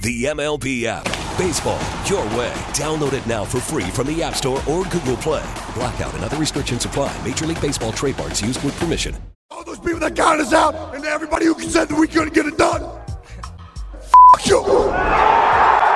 The MLB app. Baseball, your way. Download it now for free from the App Store or Google Play. Blackout and other restrictions apply. Major League Baseball trademarks used with permission. All those people that counted us out, and everybody who said that we couldn't get it done. F you.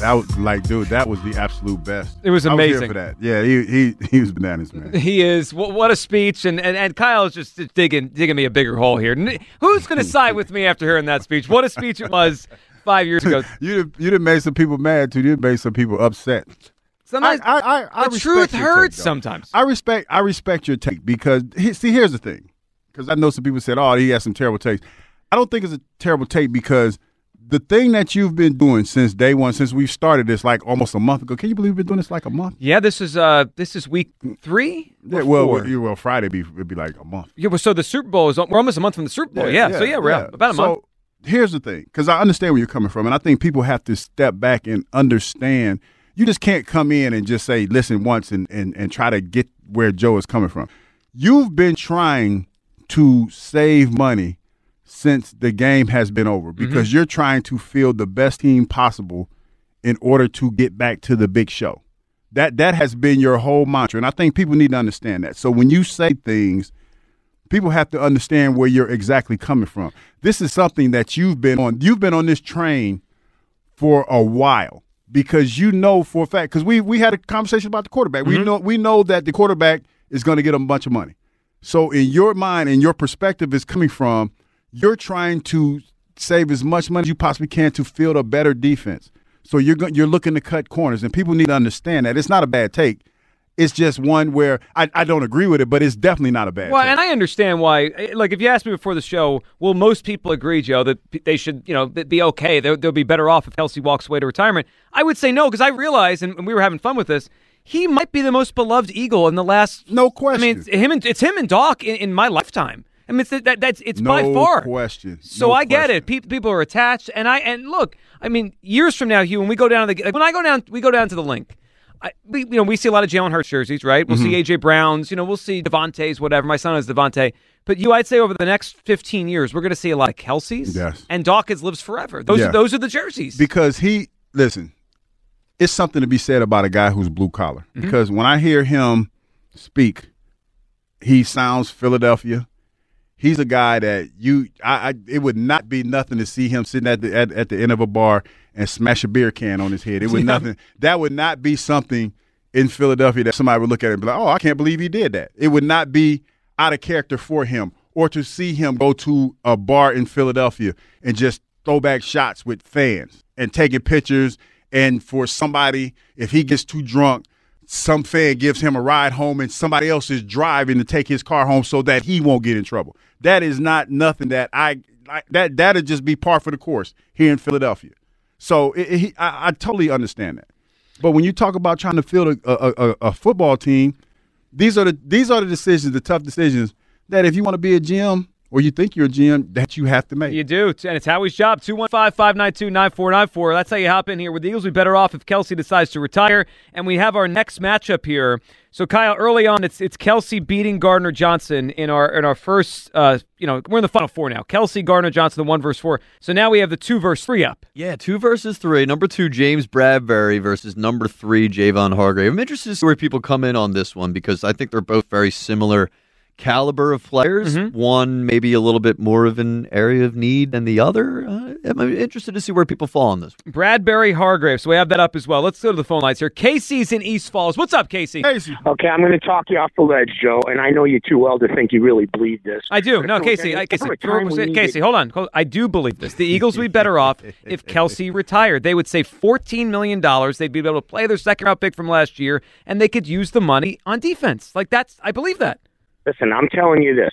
That was like, dude, that was the absolute best. It was amazing. for that. Yeah, he he he was bananas, man. He is. What, what a speech! And, and and Kyle's just digging digging me a bigger hole here. Who's going to side with me after hearing that speech? What a speech it was five years ago. you you done made some people mad too. You made some people upset. Sometimes I, I, I, I the truth hurts take, sometimes. I respect I respect your take because he, see here's the thing because I know some people said oh he has some terrible takes. I don't think it's a terrible take because the thing that you've been doing since day one since we started this like almost a month ago. Can you believe we've been doing this like a month? Yeah, this is uh this is week three. Yeah, well, well, yeah, well, Friday be it'd be like a month. Yeah, well, so the Super Bowl is we're almost a month from the Super Bowl. Yeah, so yeah, we're out about a so, month. Here's the thing, because I understand where you're coming from, and I think people have to step back and understand. You just can't come in and just say, "Listen once," and and and try to get where Joe is coming from. You've been trying to save money since the game has been over Mm-hmm. because you're trying to field the best team possible in order to get back to the big show. That that has been your whole mantra, and I think people need to understand that. So when you say things people have to understand where you're exactly coming from. This is something that you've been on. You've been on this train for a while because you know for a fact because we we had a conversation about the quarterback. We know we know that the quarterback is going to get a bunch of money. So in your mind and your perspective is coming from you're trying to save as much money as you possibly can to field a better defense. So you're go- you're looking to cut corners and people need to understand that it's not a bad take. It's just one where I, I don't agree with it, but it's definitely not a bad Well, take. and I understand why. eh, Like, if you asked me before the show, will most people agree, Joe, that they should, you know, be okay? They'll, they'll be better off if Kelce walks away to retirement. I would say no, because I realize, and and we were having fun with this. He might be the most beloved Eagle in the last. No question. I mean, it's him and it's him and Doc in, in my lifetime. I mean, it's that that's it's by No far question. So No I get question. it. People people are attached, and I and look, I mean, years from now, Hugh, when we go down to the like, when I go down, we go down to the Linc. I, we, you know, we see a lot of Jalen Hurts jerseys, right? We'll see Mm-hmm. AJ Browns. You know, we'll see Devontae's, whatever. My son is Devontae. But you, I'd say over the next 15 years, we're going to see a lot of Kelce's. Yes. And Dawkins lives forever. Those Yeah. are those are the jerseys. because he listen. It's something to be said about a guy who's blue collar. Mm-hmm. Because when I hear him speak, he sounds Philadelphia. He's a guy that you, I, I it would not be nothing to see him sitting at the at, at the end of a bar and smash a beer can on his head. It would nothing. That would not be something in Philadelphia that somebody would look at and be like, "Oh, I can't believe he did that." It would not be out of character for him, or to see him go to a bar in Philadelphia and just throw back shots with fans and taking pictures. And for somebody, if he gets too drunk, some fan gives him a ride home and somebody else is driving to take his car home so that he won't get in trouble. That is not nothing that I, that that'd just be par for the course here in Philadelphia. So it, it- I, I totally understand that. But when you talk about trying to field a, a, a, football team, these are the these are the decisions, the tough decisions that if you want to be a GM or you think you're a GM, that you have to make. You do, and it's Howie's job. 215 592 9494. That's how you hop in here. With the Eagles, we better off if Kelce decides to retire. And we have our next matchup here. So, Kyle, early on, it's it's Kelce beating Gardner Johnson in our in our first, uh, you know, we're in the final four now. Kelce, Gardner Johnson, the one verse four. So now we have the two verse three up. Yeah, two versus three. Number two, James Bradberry versus number three, Javon Hargrave. I'm interested to see where people come in on this one because I think they're both very similar caliber of players. One maybe a little bit more of an area of need than the other. Uh, I'm interested to see where people fall on this. Bradberry Hargrave. So we have that up as well. Let's go to the phone lines here. Casey's in East Falls. What's up, Casey? Casey, Okay, I'm going to talk you off the ledge, Joe, and I know you too well to think you really believe this. I do. No, Casey. I, was Casey, ever a time we Casey, hold on. Hold- I do believe this. The Eagles would be better off if Kelce retired. They would save $14 million. They'd be able to play their second round pick from last year, and they could use the money on defense. Like, that's, I believe that. Listen, I'm telling you this.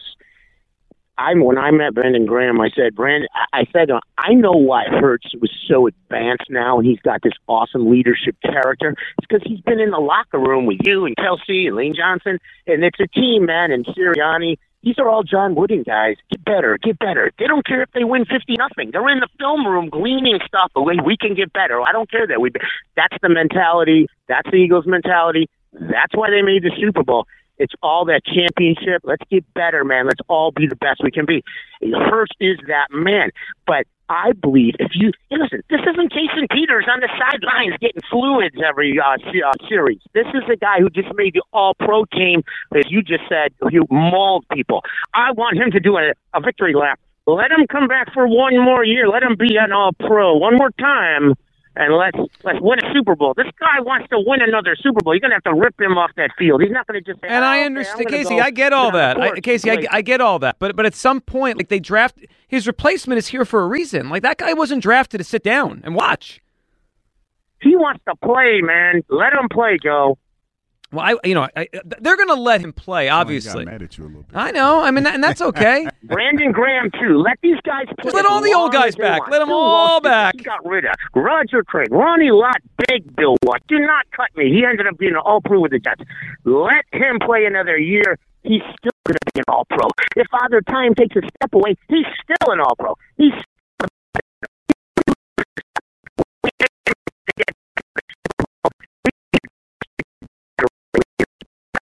I when I met Brandon Graham, I said, Brandon, I said, uh, I know why Hurts was so advanced now, and he's got this awesome leadership character. It's because he's been in the locker room with you and Kelce and Lane Johnson, and it's a team, man. And Sirianni, these are all John Wooden guys. Get better, get better. They don't care if they win fifty nothing. They're in the film room gleaning stuff. away. we can get better. I don't care that we. That's the mentality. That's the Eagles' mentality. That's why they made the Super Bowl. It's all that championship. Let's get better, man. Let's all be the best we can be. Hurts is that man. But I believe if you hey, listen, this isn't Jason Peters on the sidelines getting fluids every uh, uh, series. This is a guy who just made the All Pro team, as you just said. You mauled people. I want him to do a, a victory lap. Let him come back for one more year. Let him be an All Pro one more time and let's let's win a Super Bowl. This guy wants to win another Super Bowl. You're gonna have to rip him off that field. He's not gonna just say. And "Oh, I understand, I'm Casey. go I get all that, I. Casey. I, I get all that. But but at some point, like they draft his replacement is here for a reason. Like that guy wasn't drafted to sit down and watch. he wants to play, man. Let him play, Joe. Well, I you know I, they're going to let him play. He got Obviously, mad at you a little bit. I know. I mean, that, and that's okay. Brandon Graham too. Let these guys play. let as all the old guys back. want. Let 'em Bill all Walsh, back. He got rid of Roger Craig, Ronnie Lott, big Bill Walsh. Do not cut me. He ended up being an All Pro with the Jets. Let him play another year. He's still going to be an All Pro. If Father Time takes a step away, he's still an All Pro. He's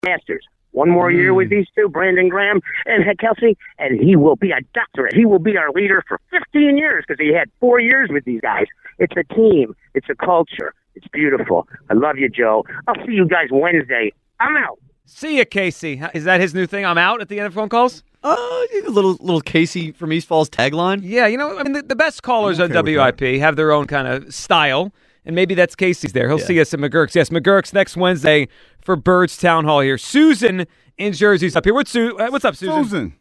Masters. One more year with these two, Brandon Graham and Kelce, and he will be a doctorate. He will be our leader for 15 years because he had four years with these guys. It's a team. It's a culture. It's beautiful. I love you, Joe. I'll see you guys Wednesday. I'm out. See you, Casey. Is that his new thing? I'm out at the end of phone calls. Uh, a little little Casey from East Falls tagline. Yeah, you know, I mean, the, the best callers okay on WIP have their own kind of style, and maybe that's Casey's there. He'll Yeah. see us at McGurk's. Yes, McGurk's next Wednesday for Birds Town Hall here. Susan in Jersey's up here. What's Su- uh, What's up, Susan? Susan.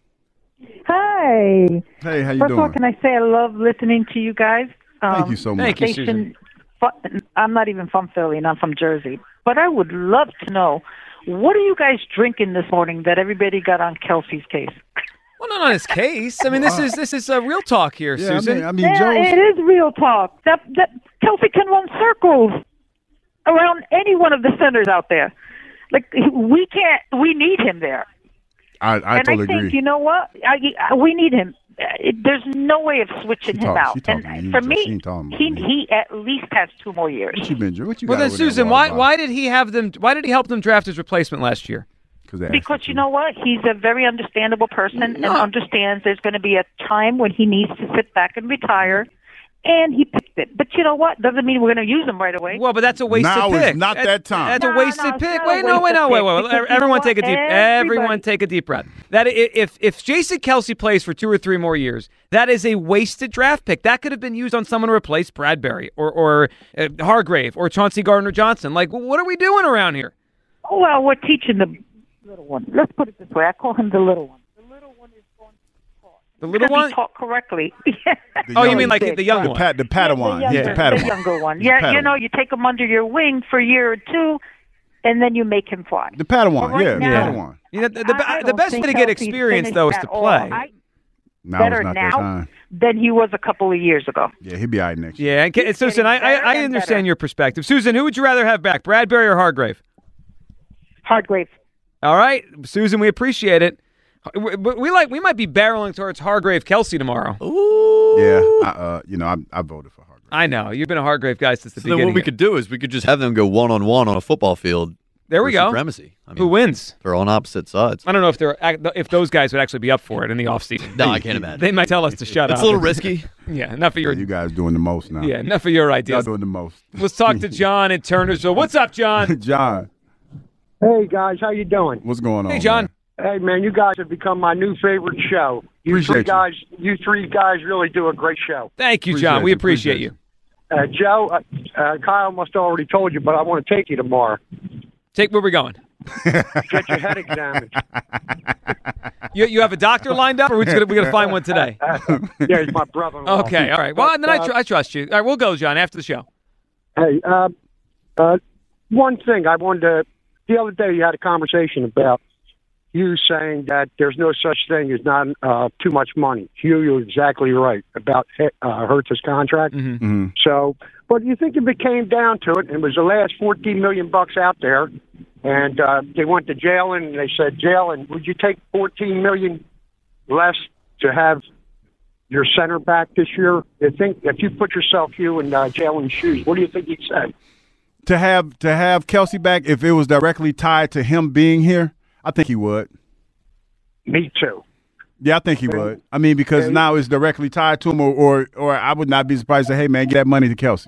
Hi. Hey, how you First of all, can I say I love listening to you guys? Um, Thank you so much. Thank you, Susan. I'm not even from Philly, and I'm from Jersey. But I would love to know what are you guys drinking this morning that everybody got on Kelce's case? Well, not on his case. I mean, this is this is uh, real talk here, Yeah, I Susan. mean, I mean, yeah, Joe's. it is real talk. That that Kelce can run circles around any one of the centers out there. Like we can't, we need him there. I, I and totally I think agree. you know what? I, I, we need him. It, there's no way of switching She him talk- out. she and to for me, She ain't talking he me. he at least has two more years. what you been doing? What you well, got then, Susan, Water why why did he have them? Why did he help them draft his replacement last year? Because they asked Because him you know what? He's a very understandable person and understands there's going to be a time when he needs to sit back and retire. And he picked it. But you know what? Doesn't mean we're going to use him right away. Well, but that's a wasted Now is pick. not that time. That's a wasted no, pick. Wait, no, wait, no, wait, pick, wait. because you know Everyone take a deep. Everyone take a deep breath. That if if Jason Kelce plays for two or three more years, that is a wasted draft pick. That could have been used on someone to replace Bradberry or or uh, Hargrave or Chauncey Gardner Johnson. Like, what are we doing around here? Oh well, we're teaching the little one. Let's put it this way. I call him the little one. The little one is going to talk. The little Could one. be taught correctly. The Oh, you mean like the young the one? pat the Padawan? The He's younger, the Padawan. the younger one. He's the Yeah, you know, you take him under your wing for a year or two, and then you make him fly. The Padawan, right yeah, the now- Padawan. You know, the, the, I- I the best way to get experience though is to play. I, Now better is not now time. than he was a couple of years ago. Yeah, he'll be all right next year. Yeah, and, Ca- Susan, I, I, I understand better. your perspective. Susan, who would you rather have back, Bradberry or Hargrave? Hargrave. All right, Susan, we appreciate it. We, we like we might be barreling towards Hargrave Kelce tomorrow. Ooh. Yeah, I, uh, you know, I, I voted for Hargrave. I know you've been a Hargrave guy since the So then beginning. what we could do is we could just have them go one on one on a football field. there we go. Supremacy. I mean, Who wins? They're on opposite sides. I don't know if they're if those guys would actually be up for it in the offseason. No, I can't imagine. They might tell us to shut It's up. It's a little risky. Yeah, enough of your You guys doing the most now. yeah, enough of your y'all ideas. doing the most. Let's talk to John in Turnersville. What's up, John? John, Hey guys, how you doing? what's going on? Hey, John. man? Hey man, you guys have become my new favorite show. You Appreciate three guys, you three guys really do a great show. Thank you, Appreciate John. We appreciate appreciate you. Uh, Joe, uh, uh, Kyle must have already told you, but I want to take you tomorrow. Take where we're going. Get your head examined. You, you have a doctor lined up, or we're gonna, find one today? yeah, he's my brother. Okay, all right. Well, then I, tr- I trust you. All right, we'll go, John, after the show. Hey, uh, uh, one thing I wanted to. The other day, you had a conversation about Hugh saying that there's no such thing as not uh, too much money. Hugh, you're exactly right about uh, Hurts' contract. Mm-hmm. So, but you think if it came down to it, and it was the last 14 million bucks out there, and uh, they went to jail and they said, Jalen, would you take 14 million less to have your center back this year? You think if you put yourself, Hugh, in uh, Jalen's shoes, what do you think he'd say? To have to have Kelce back, if it was directly tied to him being here, I think he would. Me too. Yeah, I think he would. I mean, because and- now it's directly tied to him, or, or or I would not be surprised to "Hey, man, get that money to Kelce."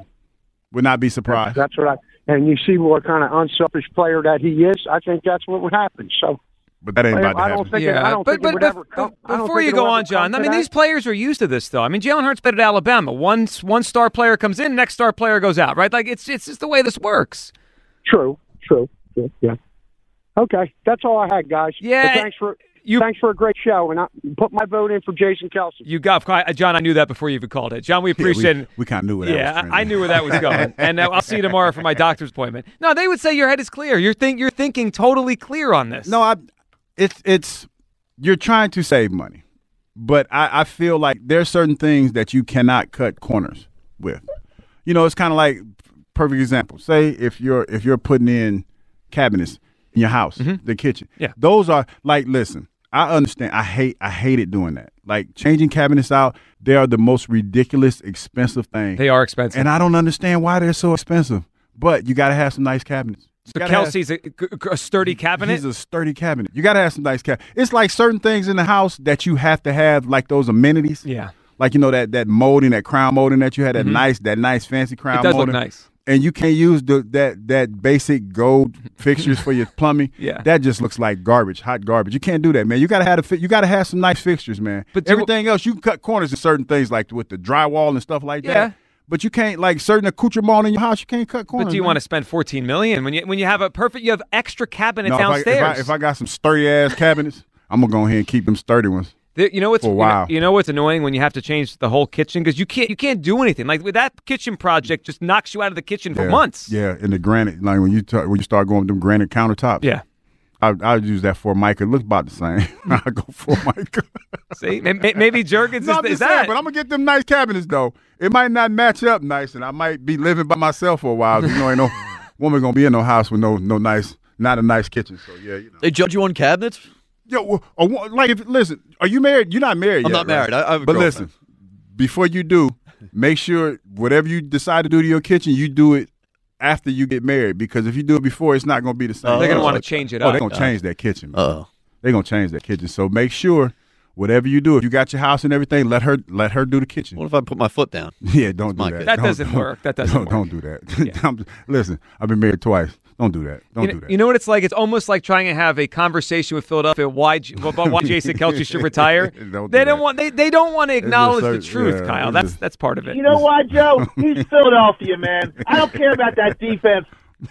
Would not be surprised. That's what I. And you see what kind of unselfish player that he is. I think that's what would happen. So But that ain't about to I don't happen. think. It, I don't but, think but, it but- come. but before you go on, John, I mean, these players are used to this, though. I mean, Jalen Hurts played at Alabama. One one star player comes in, next star player goes out, right? Like it's it's just the way this works. True. True. Yeah. yeah. Okay, that's all I had, guys. Yeah, But thanks for you- thanks for a great show, and I put my vote in for Jason Kelce. You got John. I knew that before you even called it. John, we appreciate we, it. we kind of knew where that Yeah, was. I. I knew where that was going, and uh, I'll see you tomorrow for my doctor's appointment. No, they would say your head is clear. You're think you're thinking totally clear on this. No, I. It's it's you're trying to save money, but I, I feel like there's certain things that you cannot cut corners with. You know, it's kind of like perfect example. Say if you're if you're putting in cabinets in your house, the kitchen. Mm-hmm. Yeah. those are like listen. I understand. I hate. I hated doing that. Like changing cabinets out. They are the most ridiculous, expensive thing. they are expensive. and I don't understand why they're so expensive. But you got to have some nice cabinets. So gotta have- Kelce's a, a sturdy cabinet. He's a sturdy cabinet. You got to have some nice cabinet. It's like certain things in the house that you have to have, like those amenities. yeah, Like you know that that molding, that crown molding that you had, that nice, that nice fancy crown. Mm-hmm. it does look nice. And you can't use the that that basic gold fixtures for your plumbing. Yeah. that just looks like garbage, hot garbage. You can't do that, man. You got to have a fi- you got to have some nice fixtures, man. But everything else, you can cut corners in certain things, like with the drywall and stuff like Yeah. that. But you can't like certain accoutrement in your house. You can't cut corners. But do you man. want to spend 14 million when you when you have a perfect you have extra cabinets No, if I, downstairs? if, I, if I got some sturdy ass cabinets, I'm gonna go ahead and keep them sturdy ones. The- you know what's For a you know- You know, what's annoying when you have to change the whole kitchen because you can't you can't do anything. Like with that kitchen project, just knocks you out of the kitchen for months. Yeah, in the granite, like when you ta- when you start going with them granite countertops. Yeah. I I would use that for mica. It looks about the same. I go for mica. See, May- may- maybe Jurgens no, is, I'm is just saying, that. but I'm gonna get them nice cabinets though. It might not match up nice, and I might be living by myself for a while. You know, ain't no woman gonna be in no house with no no nice, not a nice kitchen. So yeah, you know. They judge you on cabinets? Yo, well, a like if listen, are you married? You're not married I'm yet. not married. I- I have a but girlfriend. listen, before you do, make sure whatever you decide to do to your kitchen, you do it after you get married. Because if you do it before, it's not going to be the same. They're gonna Oh, want to change it Oh, up. they're gonna change that kitchen. Uh-oh. They're gonna change that kitchen. So make sure whatever you do, if you got your house and everything, let her let her do the kitchen. What if I put my foot down? Yeah, don't my do that. kitchen. That Don't- doesn't don't- work. That doesn't don't, work. Don't do that. Yeah. Listen, I've been married twice. Don't do that. Don't You do that. you know what it's like? It's almost like trying to have a conversation with Philadelphia why about why Jason Kelce should retire. Don't they do don't that. want they, they don't want to acknowledge the truth, yeah, Kyle. That's just- that's part of it. You know why, Joe? He's Philadelphia, man. I don't care about that defense.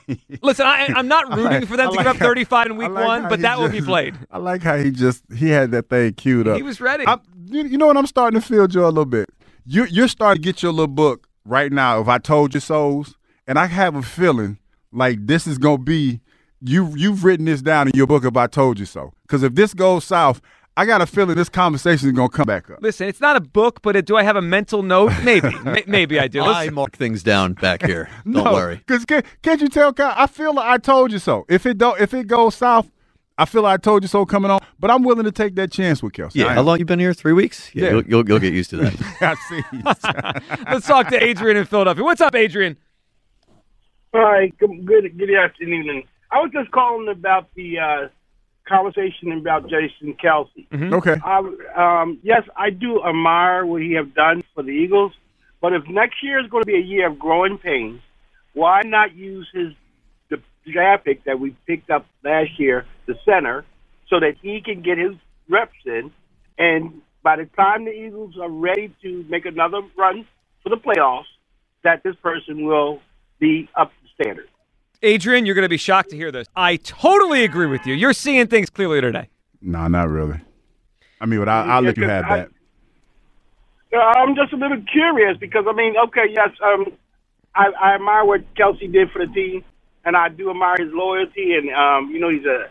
Listen, I, I'm not rooting like- for them I to like give up how- 35 in week like one, but he that will be played. I like how he just he had that thing queued up. He was ready. I'm, you, you know what I'm starting to feel, Joe, a little bit. You you're starting to get your little book right now. If I told you so's, and I have a feeling like this is gonna be you. You've written this down in your book. If I told you so, because if this goes south, I got a feeling this conversation is gonna come back up. Listen, it's not a book, but it, do I have a mental note? Maybe, May- maybe I do. I mark things down back here. Don't no, worry. because can, can't you tell? Kyle, I feel like I told you so. If it don't, if it goes south, I feel like I told you so coming on. But I'm willing to take that chance with Kelce. Yeah. I How am. long you been here? Three weeks? Yeah. Yeah. You'll, you'll, you'll get used to that. I see. let's talk to Adrian in Philadelphia. What's up, Adrian? All right, good, good, good afternoon. I was just calling about the uh, conversation about Jason Kelce. okay. I, um, yes, I do admire what he have done for the Eagles, but if next year is going to be a year of growing pains, why not use his the draft pick that we picked up last year, the center, so that he can get his reps in, and by the time the Eagles are ready to make another run for the playoffs, that this person will be up to standard. Adrian, you're going to be shocked to hear this. I totally agree with you. You're seeing things clearly today. No, not really. I mean, but I, I'll let you have that. Uh, I'm just a little curious because I mean, okay, yes, um, I, I admire what Kelce did for the team, and I do admire his loyalty, and um, you know, he's a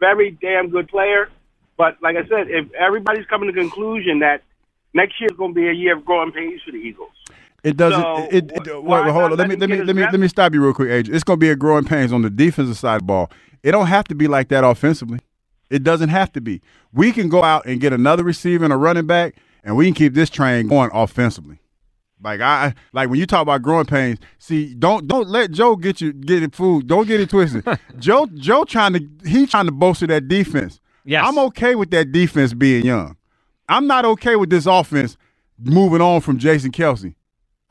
very damn good player. But like I said, if everybody's coming to the conclusion that next year is going to be a year of growing pains for the Eagles, It doesn't. So, it, it, wh- wait, wait, hold on. Let me let let me let me his let me stop you real quick, Adrian. It's going to be a growing pains on the defensive side of the ball. It don't have to be like that offensively. It doesn't have to be. We can go out and get another receiver and a running back, and we can keep this train going offensively. Like I like when you talk about growing pains. See, don't don't let Joe get you get it food. Don't get it twisted. Joe Joe trying to he trying to bolster that defense. Yes. I'm okay with that defense being young. I'm not okay with this offense moving on from Jason Kelce.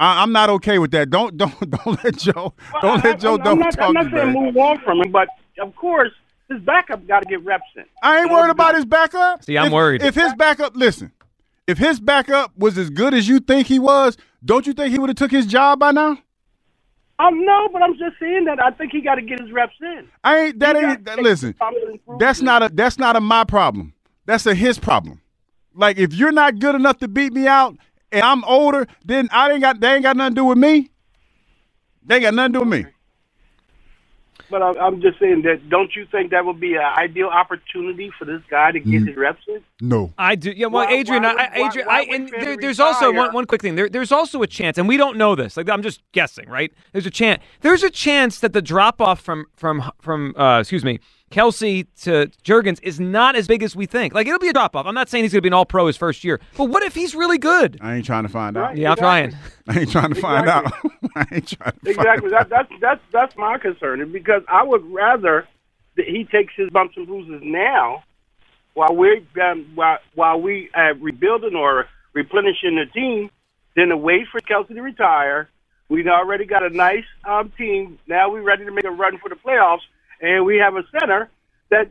I, I'm not okay with that. Don't don't don't let Joe don't let Joe I'm, I'm don't not, talk I'm not saying move on from him, but of course his backup got to get reps in. I ain't worried about his backup. See, I'm If- worried. If his backup, listen, if his backup was as good as you think he was, don't you think he would have took his job by now? Um, no, but I'm just saying that I think he got to get his reps in. I ain't that He ain't got to listen. take some improvement. That's not a that's not a my problem. That's a his problem. Like if you're not good enough to beat me out and I'm older, then I ain't got they ain't got nothing to do with me. They ain't got nothing to do with me. But I'm, I'm just saying that. Don't you think that would be an ideal opportunity for this guy to Mm. get his reps in? No. I do. Yeah, well, Why- Adrian, why I, would- why- Adrian, why I, and there, there's also one, one quick thing. There, there's also a chance, and we don't know this. Like I'm just guessing, right? There's a chance. There's a chance that the drop off from from from uh, excuse me, Kelce to Jurgens is not as big as we think. Like it'll be a drop off. I'm not saying he's going to be an All Pro his first year, but what if he's really good? I ain't trying to find out. Right. Yeah, I'm trying. I ain't trying to find out. I ain't trying to Exactly. find out. That, that's that's that's my concern. is Because I would rather that he takes his bumps and bruises now, while we're um, while while we uh, rebuilding or replenishing the team, than to wait for Kelce to retire. We've already got a nice um, team. Now we're ready to make a run for the playoffs, and we have a center that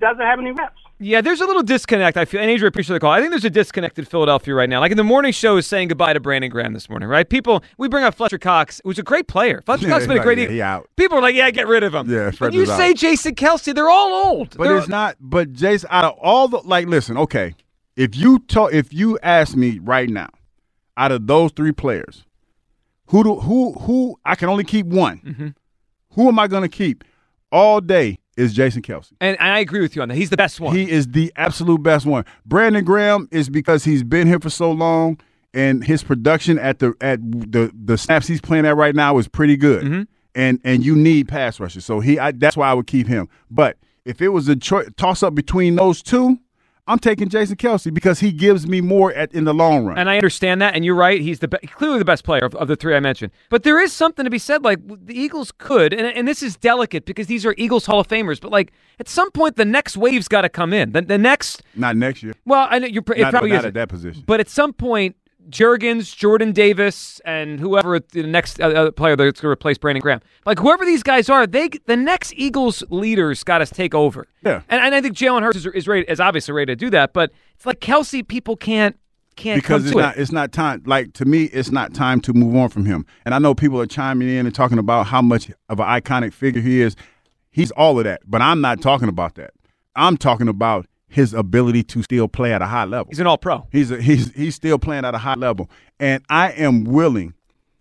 doesn't have any reps. Yeah, there's a little disconnect. I feel, and Adrian, appreciate the call. I think there's a disconnect in Philadelphia right now. Like in the morning show is saying goodbye to Brandon Graham this morning, right? People, we bring up Fletcher Cox, who's a great player. Fletcher Yeah, Cox has been a great. yeah, he out. People are like, yeah, get rid of him. Yeah, when Fletcher's you out. say Jason Kelce, they're all old. But They're- it's not. But Jason, out of all the like, listen, okay, if you talk, if you ask me right now, out of those three players, who do who who I can only keep one. Mm-hmm. Who am I going to keep all day? Is Jason Kelce. and, and I agree with you on that. He's the best one. He is the absolute best one. Brandon Graham is because he's been here for so long and his production at the at the the snaps he's playing at right now is pretty good. Mm-hmm. And and you need pass rushers. So he I, that's why I would keep him. But if it was a choi- toss up between those two, I'm taking Jason Kelce because he gives me more at in the long run. And I understand that, and you're right. He's the be- clearly the best player of, of the three I mentioned. But there is something to be said. Like the Eagles could, and, and this is delicate because these are Eagles Hall of Famers. But like at some point, the next wave's got to come in. The, the next, Not next year. well, I know you're. pr- It Not, probably not at that position. But at some point, Jurgens, Jordan Davis, and whoever the next uh, player that's going to replace Brandon Graham, like whoever these guys are, they the next Eagles leaders got to take over. Yeah. and, and I think Jalen Hurts is, is ready, is obviously ready to do that. But it's like Kelce, people can't can't because it's not it. it's not time like to me it's not time to move on from him and i know people are chiming in and talking about how much of an iconic figure he is he's all of that but i'm not talking about that i'm talking about his ability to still play at a high level He's an All Pro. he's a, he's he's still playing at a high level and i am willing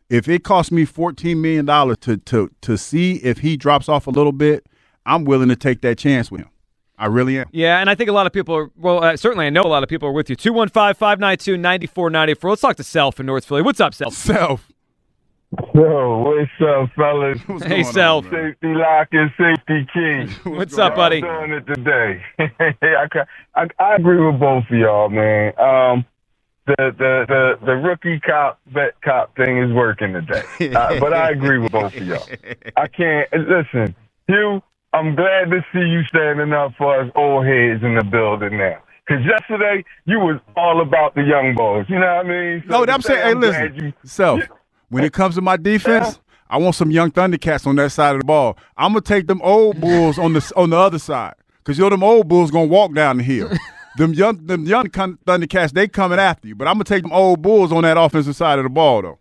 if it costs me 14 million dollars to to to see if he drops off a little bit i'm willing to take that chance with him i really am Yeah, and I think a lot of people are, well, uh, certainly I know a lot of people are with you. 215 592 9494. Let's talk to Self in North Philly. What's up, Self? self Yo, what's up, fellas? What's Hey, going on, Self. Safety lock and safety key. What's up, Y'all buddy? doing it today? I, I, I agree with both of y'all, man. Um, the, the the the rookie cop vet cop thing is working today, uh, but I agree with both of y'all. I can't listen, Hugh. I'm glad to see you standing up for us old heads in the building now. Cause yesterday you was all about the young boys. You know what I mean? So No, I'm saying, hey, glad listen, you- self. When it comes to my defense, I want some young Thundercats on that side of the ball. I'm gonna take them old bulls on the on the other side, cause you know them old bulls gonna walk down the hill. them young them young Thundercats, they coming after you. But I'm gonna take them old bulls on that offensive side of the ball, though.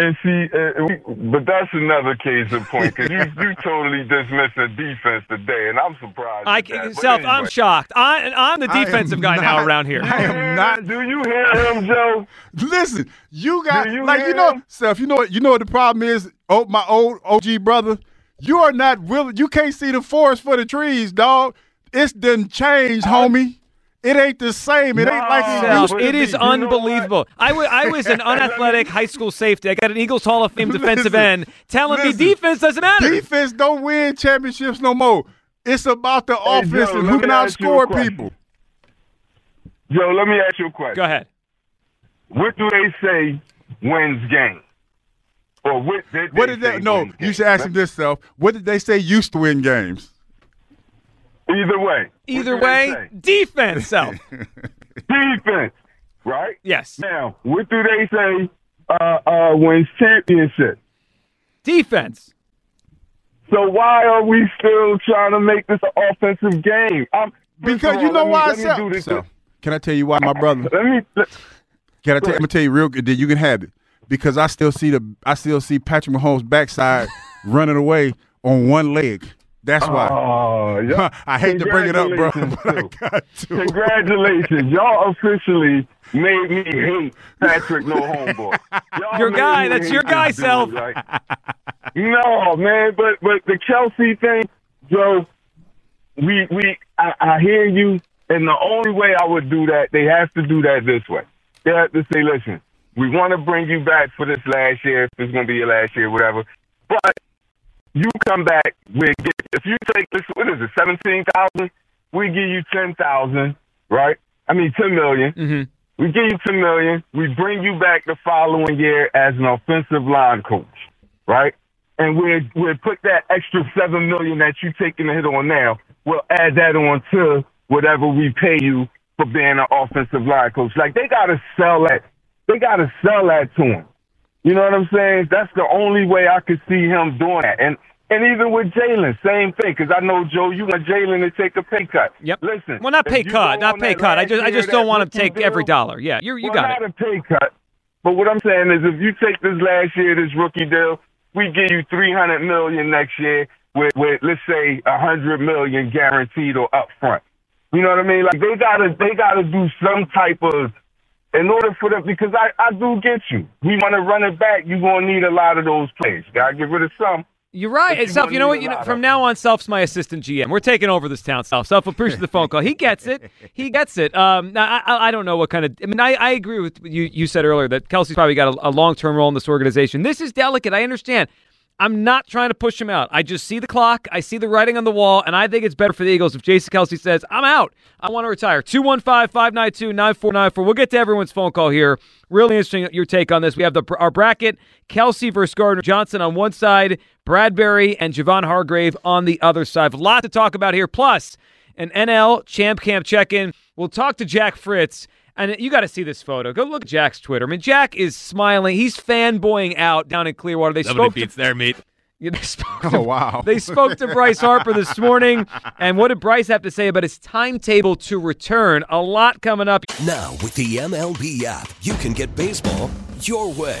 And see, uh, we- but that's another case in point because you you totally dismissed the defense today, and I'm surprised. I, at that. But Self, I'm shocked. I, I'm the defensive guy now around here. I am not. Do you hear him, Joe? Listen, you got you like you know, him? self. You know what? You know what the problem is? Oh, my old OG brother. You are not willing. You can't see the forest for the trees, dog. It's done changed, homie. It ain't the same. It ain't like it used to it is be. unbelievable. I was an unathletic high school safety. I got an Eagles Hall of Fame defensive Listen, end telling listen. me defense doesn't matter. Defense don't win championships no more. It's about the Hey, offense and who can ask you a outscore people. Joe, let me ask you a question. Go ahead. What do they say wins game? Or what did What they did they? No, wins you game? should ask him this self. What did they say used to win games? Either way. Either way, defense. Self. defense, right? Yes. Now, what do they say uh, uh, wins championship? Defense. So why are we still trying to make this an offensive game? Um, first Because of you know why, Let me Sel- do this. Sel, Can I tell you why, my brother? Let me. Let, Can I tell? I'm gonna tell you real good. Then you can have it because I still see the I still see Patrick Mahomes' backside running away on one leg. That's why. oh, yeah. I hate to bring it up, bro, Congratulations, but I got to. Congratulations, y'all officially made me hate Patrick No Homeboy. Y'all Your guy, that's your guy, Self. right? no, man, but but the Kelce thing, Joe. We we I, I hear you, and the only way I would do that, they have to do that this way. They have to say, listen, we want to bring you back for this last year, if it's going to be your last year, whatever. But you come back with if you take this what is it seventeen thousand? We give you ten thousand right? I mean ten million. Mm-hmm. we give you ten million. We bring you back the following year as an offensive line coach right? And we we put that extra seven million that you taking the hit on now we'll add that on to whatever we pay you for being an offensive line coach. Like they gotta sell that. They gotta sell that to him you know what I'm saying? That's the only way I could see him doing that. And and even with Jalen, same thing. Because I know Joe, you want Jalen to take a pay cut. Yep. Listen. Well, not pay cut, not pay cut. I just I just don't want him to take every dollar. Yeah, you you well, got not it. a pay cut. But what I'm saying is, if you take this last year, this rookie deal, we give you 300 million next year with with let's say 100 million guaranteed or upfront. You know what I mean? Like they gotta they gotta do some type of in order for them because I I do get you. We want to run it back. You're gonna need a lot of those plays. Gotta get rid of some. You're right. You Self, you know what? You know, from now on, Self's my assistant GM. We're taking over this town, Self. Self appreciate the phone call. He gets it. He gets it. Um, now, I, I I don't know what kind of. I mean, I, I agree with you. You said earlier that Kelce's probably got a, a long term role in this organization. This is delicate. I understand. I'm not trying to push him out. I just see the clock. I see the writing on the wall, and I think it's better for the Eagles if Jason Kelce says, I'm out. I want to retire. 215 592 9494. We'll get to everyone's phone call here. Really interesting your take on this. We have the our bracket Kelce versus Gardner Johnson on one side, Bradberry and Javon Hargrave on the other side. A lot to talk about here. Plus, an NL Champ Camp check in. We'll talk to Jack Fritz. And you got to see this photo. Go look at Jack's Twitter. I mean, Jack is smiling. He's fanboying out down in Clearwater. They spoke to, their meat. yeah, they spoke Oh to- wow. they spoke to Bryce Harper this morning. And what did Bryce have to say about his timetable to return? A lot coming up. Now, with the MLB app, you can get baseball your way.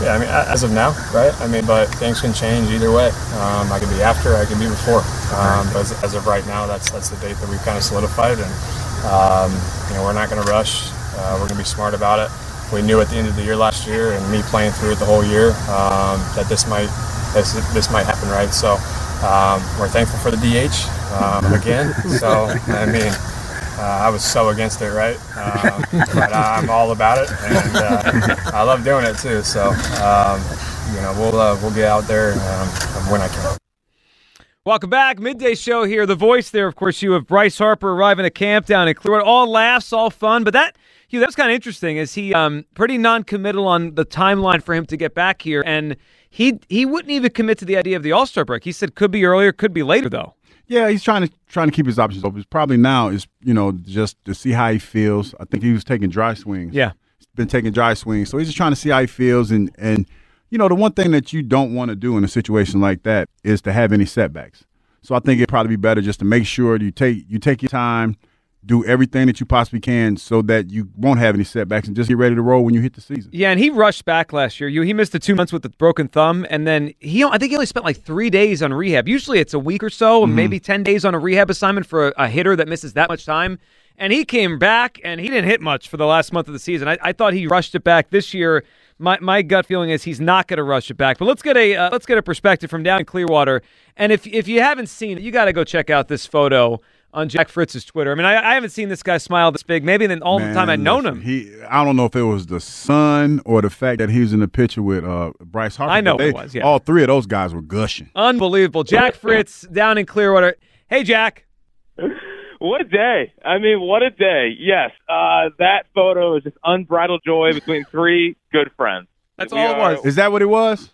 Yeah, I mean, as of now, right? I mean, but things can change either way. Um, I could be after, I could be before. Um, but as, as of right now, that's that's the date that we've kind of solidified, and um, you know, we're not going to rush. Uh, we're going to be smart about it. We knew at the end of the year last year, and me playing through it the whole year, um, that this might this this might happen, right? So um, we're thankful for the DH um, again. So I mean. Uh, I was so against it, right? Um, but I'm all about it, and uh, I love doing it too. So, um, you know, we'll uh, we'll get out there um, when I can. Welcome back. Midday show here. The voice there, of course, you have Bryce Harper arriving at camp down in Clearwater. All laughs, all fun. But that, Hugh, that was kind of interesting. Is he um, pretty non-committal on the timeline for him to get back here? And he he wouldn't even commit to the idea of the All Star break. He said could be earlier, could be later, though. Yeah, he's trying to trying to keep his options open. Probably now is you know just to see how he feels. I think he was taking dry swings. Yeah. He's been taking dry swings, so he's just trying to see how he feels. And and you know the one thing that you don't want to do in a situation like that is to have any setbacks. So I think it'd probably be better just to make sure you take you take your time, do everything that you possibly can, so that you won't have any setbacks, and just get ready to roll when you hit the season. Yeah, and he rushed back last year. You he missed the two months with the broken thumb, and then he I think he only spent like three days on rehab. Usually it's a week or so, and maybe ten days on a rehab assignment for a, a hitter that misses that much time. And he came back, and he didn't hit much for the last month of the season. I, I thought he rushed it back this year. My my gut feeling is he's not going to rush it back. But let's get a uh, let's get a perspective from down in Clearwater. And if if you haven't seen it, you got to go check out this photo on Jack Fritz's Twitter. I mean, I, I haven't seen this guy smile this big maybe in all the time I've known him. He, I don't know if it was the sun or the fact that he was in the picture with uh, Bryce Harper. I know but it was, yeah. All three of those guys were gushing. Unbelievable. Jack Fritz down in Clearwater. Hey, Jack. What a day. I mean, what a day. Yes, uh, that photo is just unbridled joy between three good friends. That's We all it are- was. Is that what it was?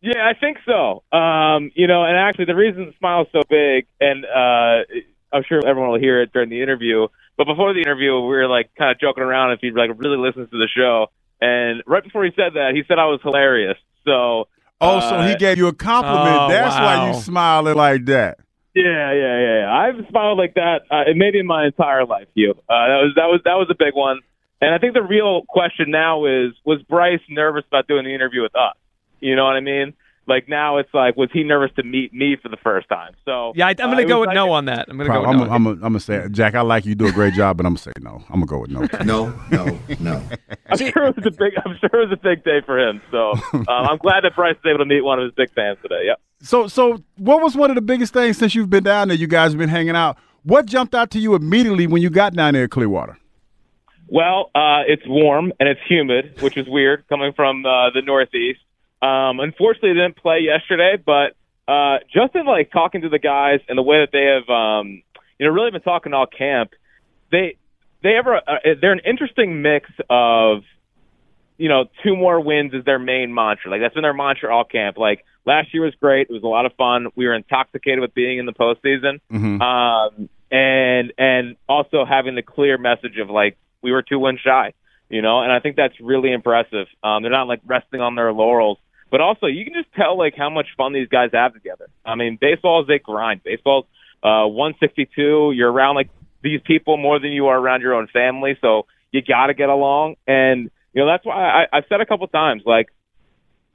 Yeah, I think so. Um, you know, and actually the reason the smile is so big, and uh, I'm sure everyone will hear it during the interview, but before the interview, we were like kind of joking around if he like really listens to the show. And right before he said that, he said I was hilarious. So, Oh, so he uh, gave you a compliment. Oh, That's why you smiling like that. Yeah, yeah, yeah. yeah. I've smiled like that uh, maybe in my entire life. You, uh, that was that was that was a big one. And I think the real question now is: Was Bryce nervous about doing the interview with us? You know what I mean? Like now, it's like, was he nervous to meet me for the first time? So Yeah, I, I'm uh, going to it go with like- no on that. I'm going to go with I'm, no. I'm, I'm gonna say, Jack, I like you. You do a great job, but I'm gonna say no. I'm gonna go with no. No, no, no. I'm sure it was a big. I'm sure it was a big day for him. So um, I'm glad that Bryce was able to meet one of his big fans today. Yep. So, so what was one of the biggest things since you've been down there? You guys have been hanging out. What jumped out to you immediately when you got down there at Clearwater? Well, uh, it's warm and it's humid, which is weird coming from uh, the Northeast. Um, unfortunately, they didn't play yesterday, but uh, just in like talking to the guys and the way that they have, um, you know, really been talking all camp, they they ever uh, they're an interesting mix of, you know, two more wins is their main mantra. Like that's been their mantra all camp. Like last year was great; it was a lot of fun. We were intoxicated with being in the postseason Mm-hmm. um, and and also having the clear message of like we were two wins shy, you know, and I think that's really impressive. Um, they're not like resting on their laurels, but also you can just tell like how much fun these guys have together. I mean, baseball is a grind. Baseball's uh, 162. You're around like these people more than you are around your own family, so you got to get along. And you know that's why I, I've said a couple times like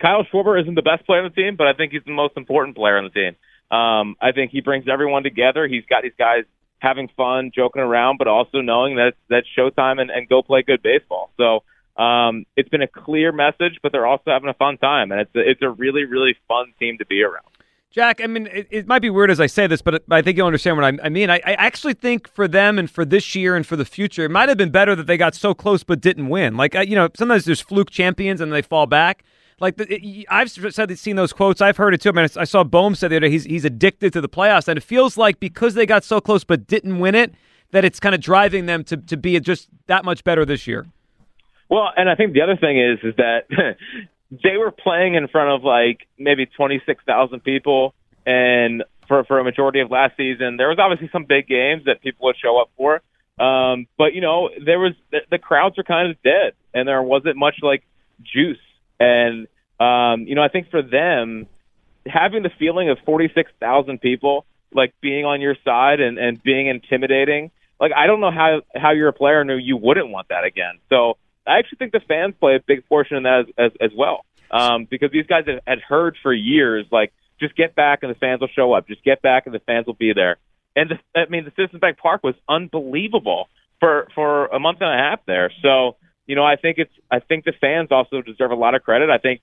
Kyle Schwarber isn't the best player on the team, but I think he's the most important player on the team. Um, I think he brings everyone together. He's got these guys having fun, joking around, but also knowing that that's showtime and, and go play good baseball. So um, it's been a clear message, but they're also having a fun time, and it's a, it's a really really fun team to be around. Jack, I mean, it, it might be weird as I say this, but I think you'll understand what I, I mean. I, I actually think for them and for this year and for the future, it might have been better that they got so close but didn't win. Like, you know, sometimes there's fluke champions and they fall back. Like, it, I've said, seen those quotes. I've heard it too. I mean, I saw Bohm said the other day he's, he's addicted to the playoffs, and it feels like because they got so close but didn't win it, that it's kind of driving them to, to be just that much better this year. Well, and I think the other thing is is that they were playing in front of like maybe twenty six thousand people, and for for a majority of last season, there was obviously some big games that people would show up for. Um, but you know, there was the, the crowds are kind of dead, and there wasn't much like juice. And um, you know, I think for them, having the feeling of forty six thousand people like being on your side and and being intimidating, like I don't know how how you're a player and you wouldn't want that again. So I actually think the fans play a big portion in that as as, as well, um, because these guys have, had heard for years like just get back and the fans will show up, just get back and the fans will be there. And the, I mean, the Citizens Bank Park was unbelievable for for a month and a half there. So you know, I think it's I think the fans also deserve a lot of credit. I think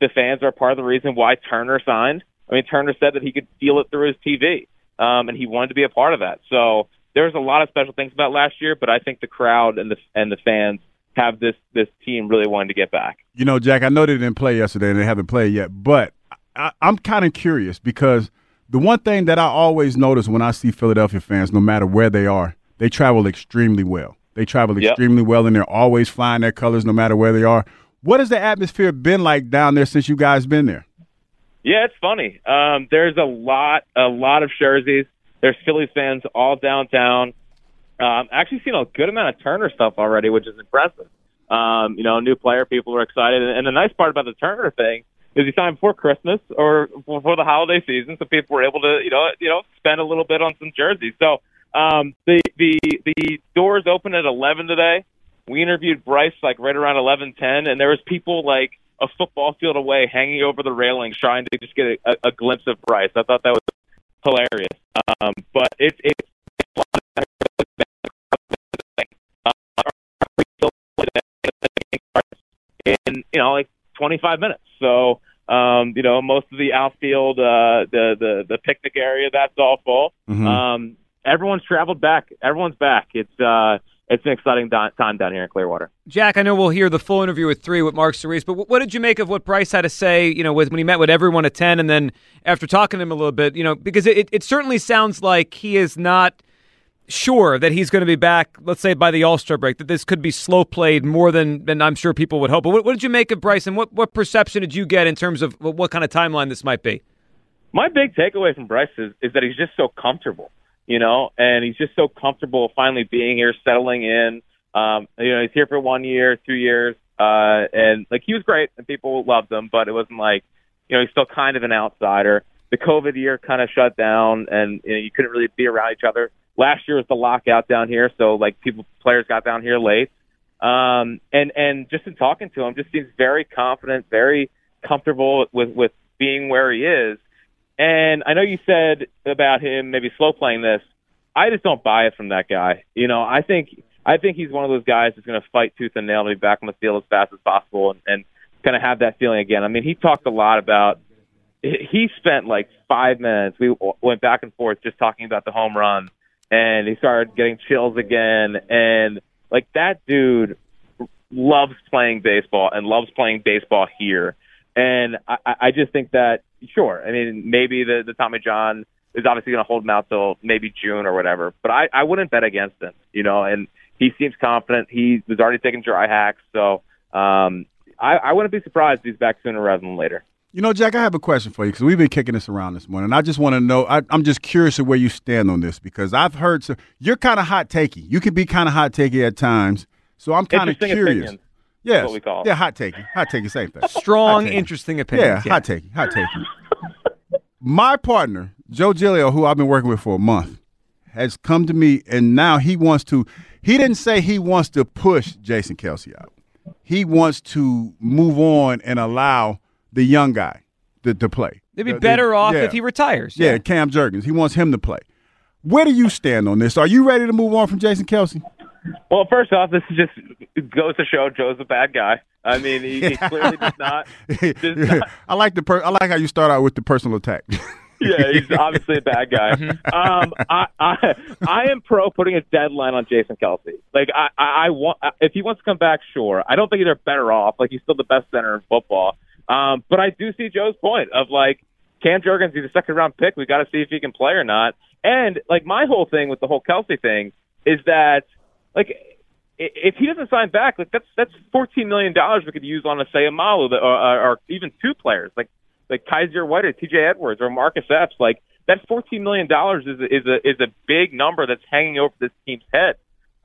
the fans are part of the reason why Turner signed. I mean, Turner said that he could feel it through his TV, um, and he wanted to be a part of that. So there's a lot of special things about last year, but I think the crowd and the and the fans have this this team really wanting to get back. You know, Jack, I know they didn't play yesterday and they haven't played yet, but I, I'm kind of curious because the one thing that I always notice when I see Philadelphia fans, no matter where they are, they travel extremely well. They travel Yep. extremely well and they're always flying their colors no matter where they are. What has the atmosphere been like down there since you guys been there? Yeah, it's funny. Um, there's a lot, a lot of jerseys. There's Phillies fans all downtown. Um, actually seen a good amount of Turner stuff already, which is impressive. Um, you know, new player, people are excited, and, the nice part about the Turner thing is he signed before Christmas or before the holiday season, so people were able to, you know, you know, spend a little bit on some jerseys. So um, the the the doors open at 11 today. We interviewed Bryce like right around 11:10, and there was people like a football field away, hanging over the railings, trying to just get a, a glimpse of Bryce. I thought that was hilarious. Um, but it's it's in you know like 25 minutes. So um, you know most of the outfield, uh, the the the picnic area, that's all full. Mhm. Um, everyone's traveled back. Everyone's back. It's uh, it's an exciting di- time down here in Clearwater. Jack, I know we'll hear the full interview with three with Mark Cerise, but what did you make of what Bryce had to say? You know, with, when he met with everyone at ten, and then after talking to him a little bit, you know, because it, it certainly sounds like he is not sure that he's going to be back. Let's say by the All Star break, that this could be slow played more than than I'm sure people would hope. But what, what did you make of Bryce, and what what perception did you get in terms of what, what kind of timeline this might be? my big takeaway from Bryce is, is that he's just so comfortable, you know, and he's just so comfortable finally being here, settling in. Um, you know, he's here for one year, two years, uh, and like he was great and people loved him, but it wasn't like, you know, he's still kind of an outsider. The COVID year kind of shut down, and you, know, you couldn't really be around each other. Last year was the lockout down here, so like people, players got down here late. Um, and and just in talking to him, just seems very confident, very comfortable with with being where he is. And I know you said about him maybe slow playing this. I just don't buy it from that guy. You know, I think I think he's one of those guys that's going to fight tooth and nail to be back on the field as fast as possible and, and kind of have that feeling again. I mean, he talked a lot about. He spent like five minutes. We went back and forth just talking about the home run, and he started getting chills again. And like that dude loves playing baseball and loves playing baseball here. And I, I just think that sure. I mean, maybe the the Tommy John is obviously going to hold him out till maybe June or whatever. But I I wouldn't bet against him. You know, and he seems confident. He was already taking dry hacks, so um, I I wouldn't be surprised if he's back sooner rather than later. You know, Jack, I have a question for you because we've been kicking this around this morning. I just want to know. I, I'm just curious of where you stand on this because I've heard so, you're kind of hot takey. You can be kind of hot takey at times. So I'm kind of curious. opinions. Yes. what we call. Yeah, hot takey. Hot takey, same thing. Strong, Hot takey. interesting opinions. Yeah, hot takey. Hot takey. My partner, Joe Giglio, who I've been working with for a month, has come to me and now he wants to. He didn't say he wants to push Jason Kelce out. He wants to move on and allow the young guy to, to play. They'd be The- the- better off yeah. if he retires. Yeah, Cam Jurgens. He wants him to play. Where do you stand on this? Are you ready to move on from Jason Kelce? Well, first off, this is just it goes to show Joe's a bad guy. I mean, he, he clearly does not. Does not I like the per- I like how you start out with the personal attack. yeah, he's obviously a bad guy. Um, I, I I am pro putting a deadline on Jason Kelce. Like I, I, I want if he wants to come back, sure. I don't think they're better off. Like he's still the best center in football. Um, but I do see Joe's point of like Cam Jurgens, he's a second round pick. We got to see if he can play or not. And like my whole thing with the whole Kelce thing is that like if he doesn't sign back, like that's that's fourteen million dollars we could use on a Seumalo or, or, or even two players like like Kyzir White or T.J. Edwards or Marcus Epps. Like that fourteen million dollars is a- is a is a big number that's hanging over this team's head,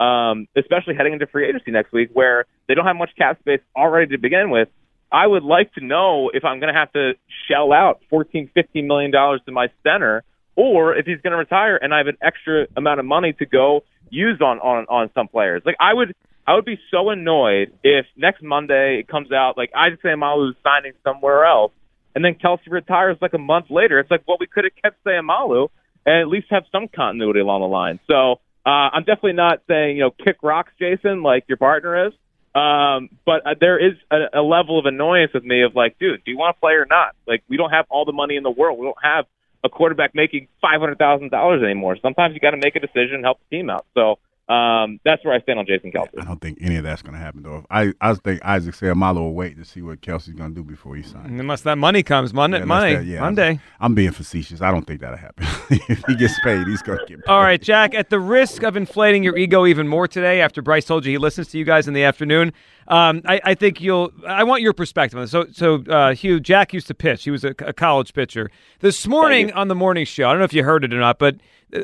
um, especially heading into free agency next week, where they don't have much cap space already to begin with. I would like to know if I'm going to have to shell out fourteen, fifteen million dollars to my center, or if he's going to retire and I have an extra amount of money to go use on on on some players. Like I would. I would be so annoyed if next Monday it comes out like Isaac Seumalo is signing somewhere else, and then Kelce retires like a month later. It's like, well, we could have kept Seumalo and at least have some continuity along the line. So uh, I'm definitely not saying you know kick rocks, Jason, like your partner is. Um, but uh, there is a, a level of annoyance with me of like, dude, do you want to play or not? Like, we don't have all the money in the world. We don't have a quarterback making five hundred thousand dollars anymore. Sometimes you got to make a decision and help the team out. So um, that's where I stand on Jason Kelce. I don't think any of that's going to happen though. I I think Isaac Seumalo will wait to see what Kelce's going to do before he signs. Unless that money comes Monday, Yeah, unless Monday, that- yeah, Monday. I'm being facetious. I don't think that'll happen. if he gets paid, he's going to get paid. All right, Jack. At the risk of inflating your ego even more today, after Bryce told you he listens to you guys in the afternoon, um, I, I think you'll. I want your perspective on this. So, so uh, Hugh, Jack used to pitch. He was a, a college pitcher. This morning on the morning show, I don't know if you heard it or not, but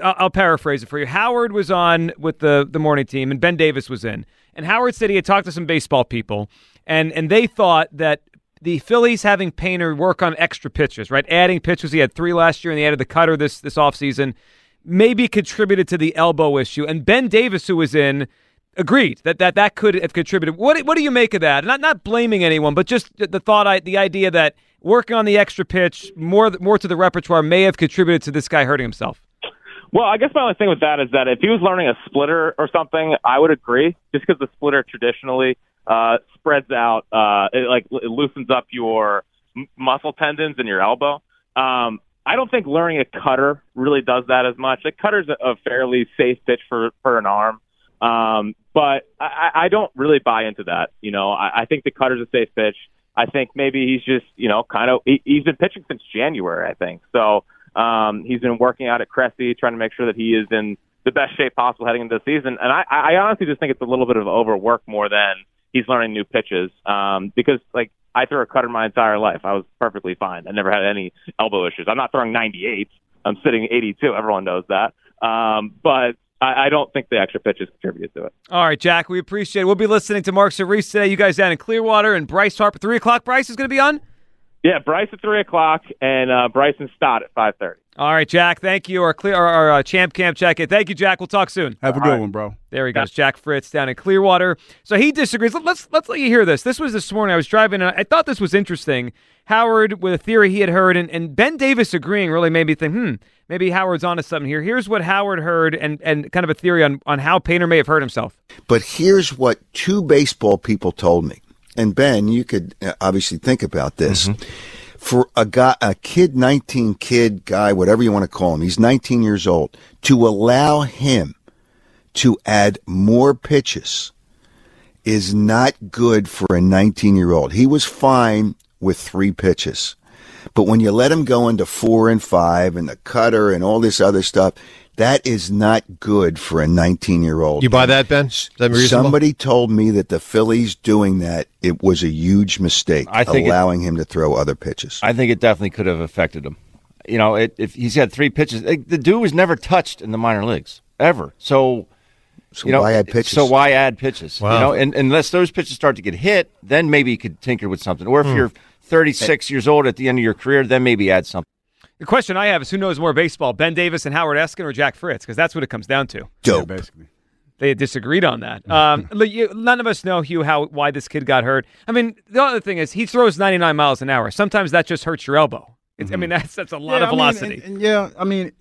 I'll, paraphrase it for you. Howard was on with the the morning team, and Ben Davis was in. And Howard said he had talked to some baseball people, and and they thought that the Phillies having Painter work on extra pitches, right? Adding pitches. He had three last year, and he added the cutter this this offseason. Maybe contributed to the elbow issue. And Ben Davis, who was in, agreed that that, that could have contributed. What what do you make of that? Not not blaming anyone, but just the thought, I, the idea that working on the extra pitch more more to the repertoire may have contributed to this guy hurting himself. Well, I guess my only thing with that is that if he was learning a splitter or something, I would agree. Just because the splitter traditionally uh, spreads out, uh, it like it loosens up your m- muscle tendons in your elbow. Um, I don't think learning a cutter really does that as much. A cutter's a, a fairly safe pitch for for an arm, um, but I, I don't really buy into that. You know, I, I think the cutter's a safe pitch. I think maybe he's just you know kind of he, he's been pitching since January. I think so. Um, he's been working out at Cressey, trying to make sure that he is in the best shape possible heading into the season. And I, I honestly just think it's a little bit of overwork more than he's learning new pitches. Um, because like I threw a cutter my entire life. I was perfectly fine. I never had any elbow issues. I'm not throwing 98. I'm sitting 82. Everyone knows that. Um, but I, I don't think the extra pitches contributed to it. All right, Jack, we appreciate it. We'll be listening to Mark Cerise today. You guys down in Clearwater and Bryce Harper. Three o'clock. Bryce is going to be on. Yeah, Bryce at three o'clock and uh, Bryson Stott at five thirty. All right, Jack. Thank you. Our clear, our, our uh, champ camp check in. Thank you, Jack. We'll talk soon. Have a good one, bro. There he goes, Jack Fritz down in Clearwater. So he disagrees. Let- Let's let's let you hear this. This was this morning. I was driving. And I thought this was interesting. Howard with a theory he had heard, and, and Ben Davis agreeing really made me think, hmm, maybe Howard's onto something here. Here's what Howard heard, and and kind of a theory on on how Painter may have hurt himself. But here's what two baseball people told me. And Ben, you could uh, obviously think about this. For a guy, a kid, 19 kid, guy, whatever you want to call him, he's 19 years old, to allow him to add more pitches is not good for a 19 year old. He was fine with three pitches. But when you let him go into four and five and the cutter and all this other stuff, that is not good for a 19 year old. You buy that, Ben? Is that reasonable? Somebody told me that the Phillies doing that, it was a huge mistake, I think it- allowing him to throw other pitches. I think it definitely could have affected him. You know, it, if he's had three pitches, like, the dude was never touched in the minor leagues ever. So, So you know, why add pitches? So why add pitches? Wow. You know, and unless those pitches start to get hit, then maybe you could tinker with something. Or if Hmm. you're 36 years old at the end of your career, then maybe add something. The question I have is who knows more baseball, Ben Davis and Howard Eskin or Jack Fritz? Because that's what it comes down to. Dope. basically. They disagreed on that. Um, you, none of us know, Hugh, how why this kid got hurt. I mean, the other thing is he throws 99 miles an hour. Sometimes that just hurts your elbow. It's, I mean, that's that's a lot Yeah, of I mean, velocity. and- and yeah, I mean,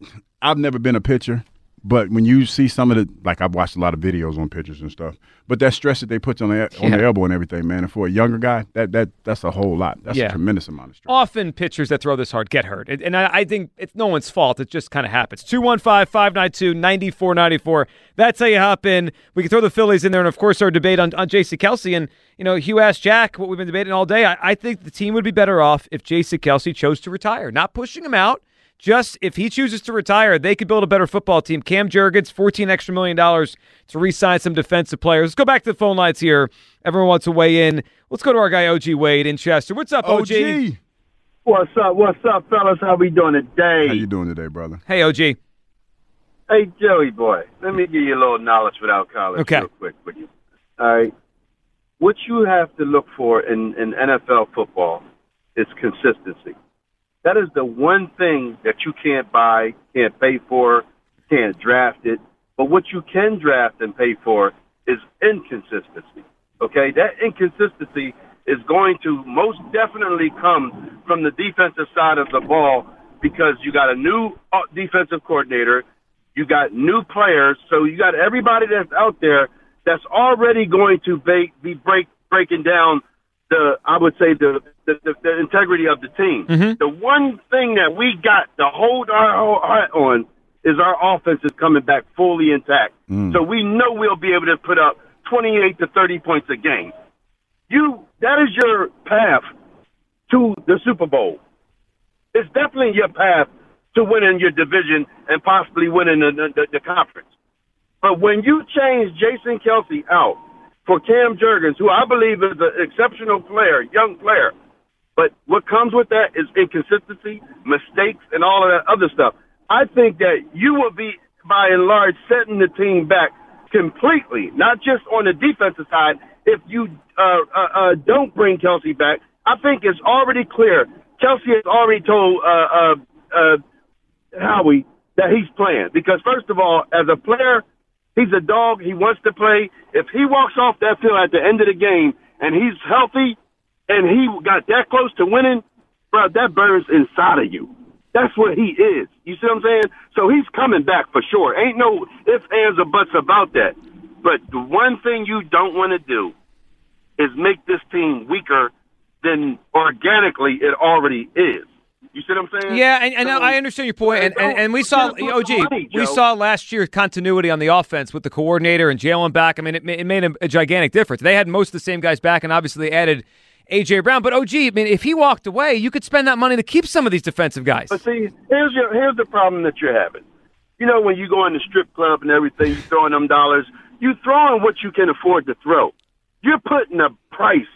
I've never been a pitcher, but when you see some of the, like I've watched a lot of videos on pitchers and stuff, but that stress that they put on the on Yeah. the elbow and everything, man, and for a younger guy, that that that's a whole lot. That's Yeah. a tremendous amount of stress. Often pitchers that throw this hard get hurt. And- I, I think it's no one's fault. It just kind of happens. 215 592 9494. That's how you hop in. We can throw the Phillies in there. And of course, our debate on, on J.C. Kelce. And, you know, Hugh asked Jack what we've been debating all day. I, I think the team would be better off if J.C. Kelce chose to retire. Not pushing him out. Just if he chooses to retire, they could build a better football team. Cam Jurgens, 14 extra million dollars to re sign some defensive players. Let's go back to the phone lines here. Everyone wants to weigh in. Let's go to our guy, OG Wade in Chester. What's up, OG? OG. What's up? What's up, fellas? How we doing today? How you doing today, brother? Hey, OG. Hey, Joey boy, let me give you a little knowledge without college Okay. real quick with you. All right. What you have to look for in, in NFL football is consistency. That is the one thing that you can't buy, can't pay for, can't draft it. But what you can draft and pay for is inconsistency. Okay? That inconsistency is going to most definitely come from the defensive side of the ball because you got a new uh, defensive coordinator, you got new players, so you got everybody that's out there that's already going to be, be break breaking down the I would say the the, the, the integrity of the team. Mhm. The one thing that we got to hold our whole heart on is our offense is coming back fully intact. Mm. So we know we'll be able to put up 28 to 30 points a game. You that is your path to the Super Bowl. It's definitely your path to winning your division and possibly winning the, the, the conference. But when you change Jason Kelce out for Cam Jurgens, who I believe is an exceptional player, young player, but what comes with that is inconsistency, mistakes, and all of that other stuff. I think that you will be, by and large, setting the team back completely, not just on the defensive side. If you uh, uh, uh, don't bring Kelce back, I think it's already clear. Kelce has already told uh, uh, uh, Howie that he's playing because first of all, as a player, he's a dog. He wants to play. If he walks off that field at the end of the game and he's healthy and he got that close to winning, bro, that burns inside of you. That's what he is. You see what I'm saying? So he's coming back for sure. Ain't no ifs, ands, or buts about that. But the one thing you don't want to do is make this team weaker than organically it already is. You see what I'm saying? Yeah, and, and I understand your point, and, and, and we saw OG. money, We saw last year continuity on the offense with the coordinator and Jalen back. I mean, it, it made a, a gigantic difference. They had most of the same guys back, and obviously they added AJ Brown. But OG, I mean, if he walked away, you could spend that money to keep some of these defensive guys. But see, here's your here's the problem that you're having. You know, when you go in the strip club and everything, you throwing them dollars. You throwing what you can afford to throw. You're putting a price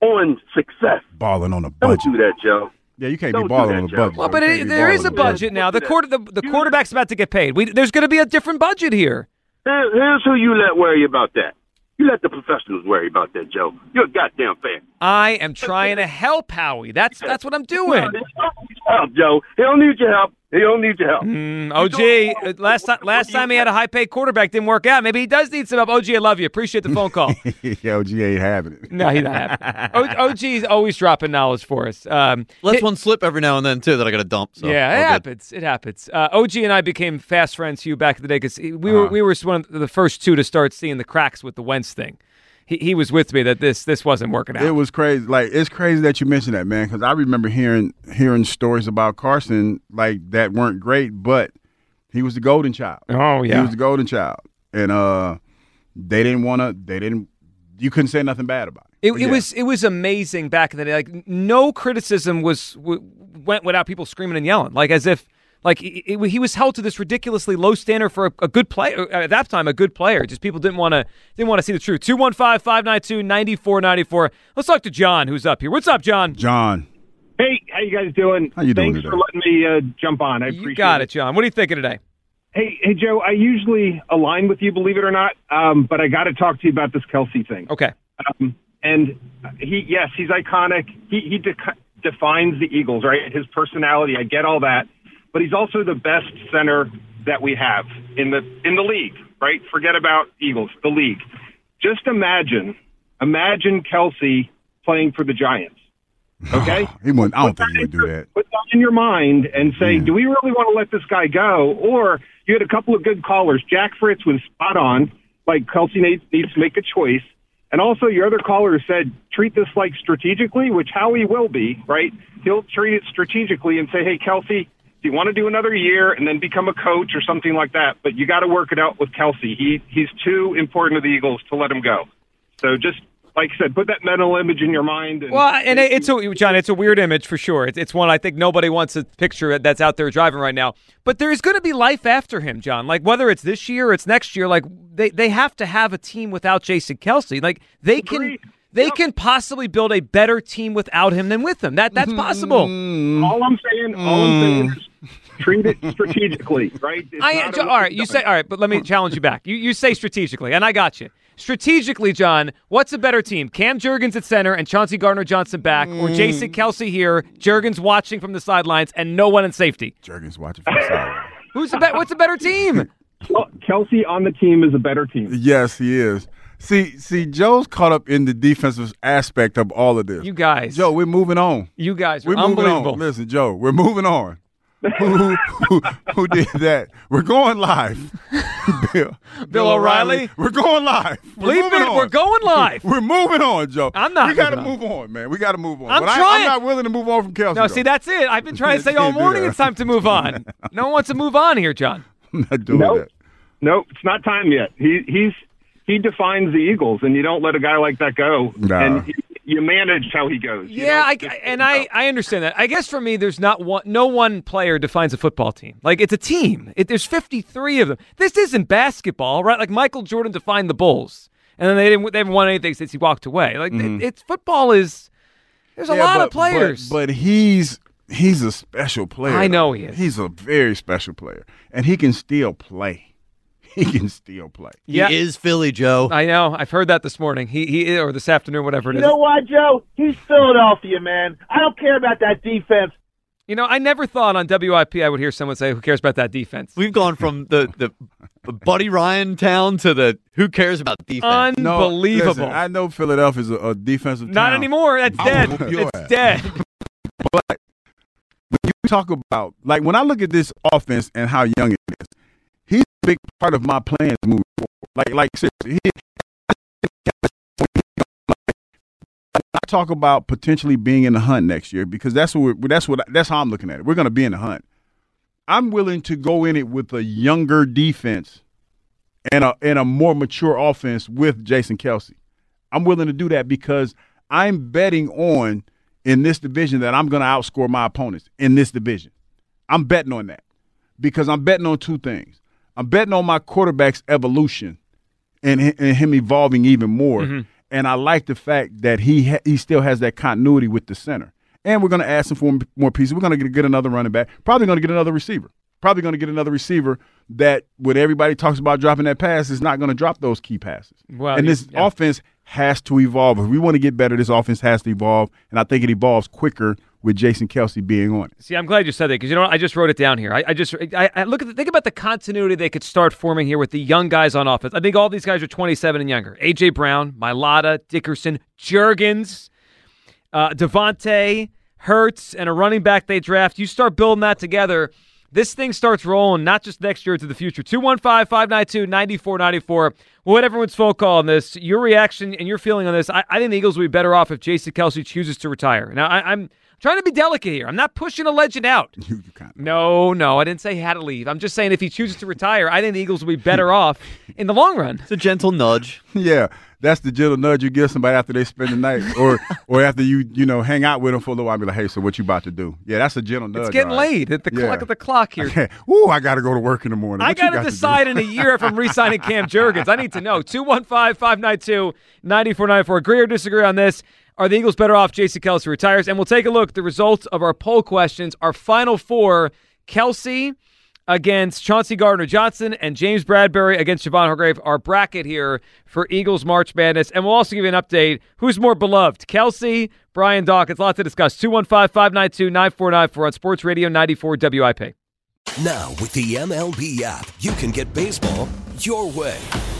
on success. Balling on a Don't budget. do that, Joe. Yeah, you can't Don't be do balling that, on a budget. Well, but You can't it, be there balling is a budget. budget now. The quarter, the, the quarterback's about to get paid. We, there's going to be a different budget here. Here, here's who you let worry about that. You let the professionals worry about that, Joe. You're a goddamn fan. I am trying to help Howie. That's that's what I'm doing. Help, Joe. He don't need your help. He don't need your help. Mm, OG, uh, last time last time he had a high paid quarterback didn't work out. Maybe he does need some help. OG, I love you. Appreciate the phone call. Yo, G ain't having it. no, he's not happy. O- OG's always dropping knowledge for us. Um, Let's it- one slip every now and then too that I got to dump. So yeah, it happens. It happens. Uh, OG and I became fast friends, Hugh, back in the day because we were Uh-huh. we were one of the first two to start seeing the cracks with the Wentz thing. He, he was with me that this this wasn't working out. It was crazy. Like it's crazy that you mentioned that, man, because I remember hearing hearing stories about Carson like that weren't great, but he was the golden child. Oh, yeah. he was the golden child, and uh, they didn't want to. They didn't. You couldn't say nothing bad about it. It, it was it was amazing back in the day. Like no criticism was w- went without people screaming and yelling, like as if like it, it- he was held to this ridiculously low standard for a, a good player at that time. A good player, just people didn't want to didn't want to see the truth. 215-592-9494. Let's talk to John, who's up here. What's up, John? John, Hey, how you guys doing? How you doing Thanks today? for letting me uh, jump on. I You appreciate got it, John. What are you thinking today? Hey, hey, Joe. I usually align with you, believe it or not, um, but I got to talk to you about this Kelce thing. Okay. Um, and he, yes, he's iconic. He he de- defines the Eagles, right? His personality. I get all that, but he's also the best center that we have in the in the league, right? Forget about Eagles, the league. Just imagine, imagine Kelce playing for the Giants. Okay. he wouldn't. I don't think he would do that. put that in your mind and say, do we really want to let this guy go? Or you had a couple of good callers. Jack Fritz was spot on. Like Kelce needs, needs to make a choice. And also your other caller said, treat this like strategically, which Howie will be, right? He'll treat it strategically and say, hey, Kelce, do you want to do another year and then become a coach or something like that? But you got to work it out with Kelce. He, he's too important to the Eagles to let him go. So just, like I said, put that mental image in your mind. And, Well, and it's a John. It's a weird image for sure. It's, it's one I think nobody wants to picture that's out there driving right now. But there is going to be life after him, John. Like whether it's this year or it's next year, like they, they have to have a team without Jason Kelce. Like they can they can possibly build a better team without him than with him. That that's possible. Mm. all I'm saying, all I'm saying mm. is treat it strategically, right? It's I not a- all right. You say all right, but let me challenge you back. You you say strategically, and I got you. Strategically, John, what's a better team? Cam Jurgens at center and Chauncey Gardner Johnson back, or mm. Jason Kelce here, Jurgens watching from the sidelines, and no one in safety? Jurgens watching from the sidelines. Who's the be- What's a better team? Kelce on the team is a better team. Yes, he is. See, see, Joe's caught up in the defensive aspect of all of this. You guys, Joe, we're moving on. You guys we're moving on. Listen, Joe, we're moving on. Who, who, who, who did that? We're going live. Bill, Bill O'Reilly? We're going live. We're Bleep moving it, on. we're going live. We're moving on, Joe. I'm not We got to moving move on, man. We got to move on. I'm but I, trying. I'm not willing to move on from Kelce. No, though. see, that's it. I've been trying to say all Can't do morning that. it's time to move on. No one wants to move on here, John. I'm not doing Nope. that. Nope, it's not time yet. He he's he defines the Eagles, and you don't let a guy like that go. Nah. And you, you manage how he goes. You Yeah, don't I, and I, I understand that. I guess for me, there's not one, no one player defines a football team. Like it's a team. It, there's 53 of them. This isn't basketball, right? Like Michael Jordan defined the Bulls, and then they didn't, they haven't won anything since he walked away. Like it, mm-hmm. it's football is. There's a Yeah, lot but- of players. But, but he's he's a special player. I know he is. He's a very special player, and he can still play. He can still play. He is Philly, Joe. I know. I've heard that this morning. He he or this afternoon, whatever it You is. know what, Joe? He's Philadelphia, man. I don't care about that defense. You know, I never thought on WIP I would hear someone say, "Who cares about that defense?" We've gone from the the Buddy Ryan town to the who cares about defense. No, Unbelievable. listen, I know Philadelphia's a, a defensive Not town. anymore. That's dead. will whoop your It's ass. dead. But when you talk about like when I look at this offense and how young it is, he's a big part of my plans moving forward. Like like seriously, I talk about potentially being in the hunt next year because that's what that's what that's how I'm looking at it. We're going to be in the hunt. I'm willing to go in it with a younger defense and a and a more mature offense with Jason Kelce. I'm willing to do that because I'm betting on in this division that I'm going to outscore my opponents in this division. I'm betting on that because I'm betting on two things. I'm betting on my quarterback's evolution and, and him evolving even more. Mm-hmm. And I like the fact that he ha- he still has that continuity with the center. And we're going to add some more, more pieces. We're going to get, get another running back. Probably going to get another receiver. Probably going to get another receiver that, when everybody talks about dropping that pass, is not going to drop those key passes. Well, and this yeah. offense has to evolve. If we want to get better, this offense has to evolve. And I think it evolves quicker with Jason Kelce being on it. See, I'm glad you said that because you know what? I just wrote it down here. I, I just I, I look at the, think about the continuity they could start forming here with the young guys on offense. I think all these guys are 27 and younger. AJ Brown, Mailata, Dickerson, Jurgens, uh, DeVonta, Hurts, and a running back they draft. You start building that together. This thing starts rolling, not just next year, to the future. 215 592 9494. We'll hit everyone's phone call on this. Your reaction and your feeling on this. I, I think the Eagles will be better off if Jason Kelce chooses to retire. Now, I, I'm trying to be delicate here. I'm not pushing a legend out. No, no, I didn't say he had to leave. I'm just saying if he chooses to retire, I think the Eagles will be better off in the long run. It's a gentle nudge. Yeah, that's the gentle nudge you give somebody after they spend the night, or or after you you know hang out with them for a little while. Be like, hey, so what you about to do? Yeah, that's a gentle nudge. It's getting all right. late at the Yeah. clock at the clock here. Okay. Ooh, I got to go to work in the morning. I What you got to do? decide in a year if I'm re-signing Cam Jurgens. I need to know. 215-592-9494. Agree or disagree on this? Are the Eagles better off Jason Kelce retires? And we'll take a look at the results of our poll questions. Our final four, Kelce against Chauncey Gardner-Johnson and James Bradberry against Javon Hargrave, our bracket here for Eagles March Madness. And we'll also give you an update. Who's more beloved, Kelce, Brian Dawkins? Lots to discuss. 215-592-9494 on Sports Radio 94 WIP. Now, with the MLB app, you can get baseball your way.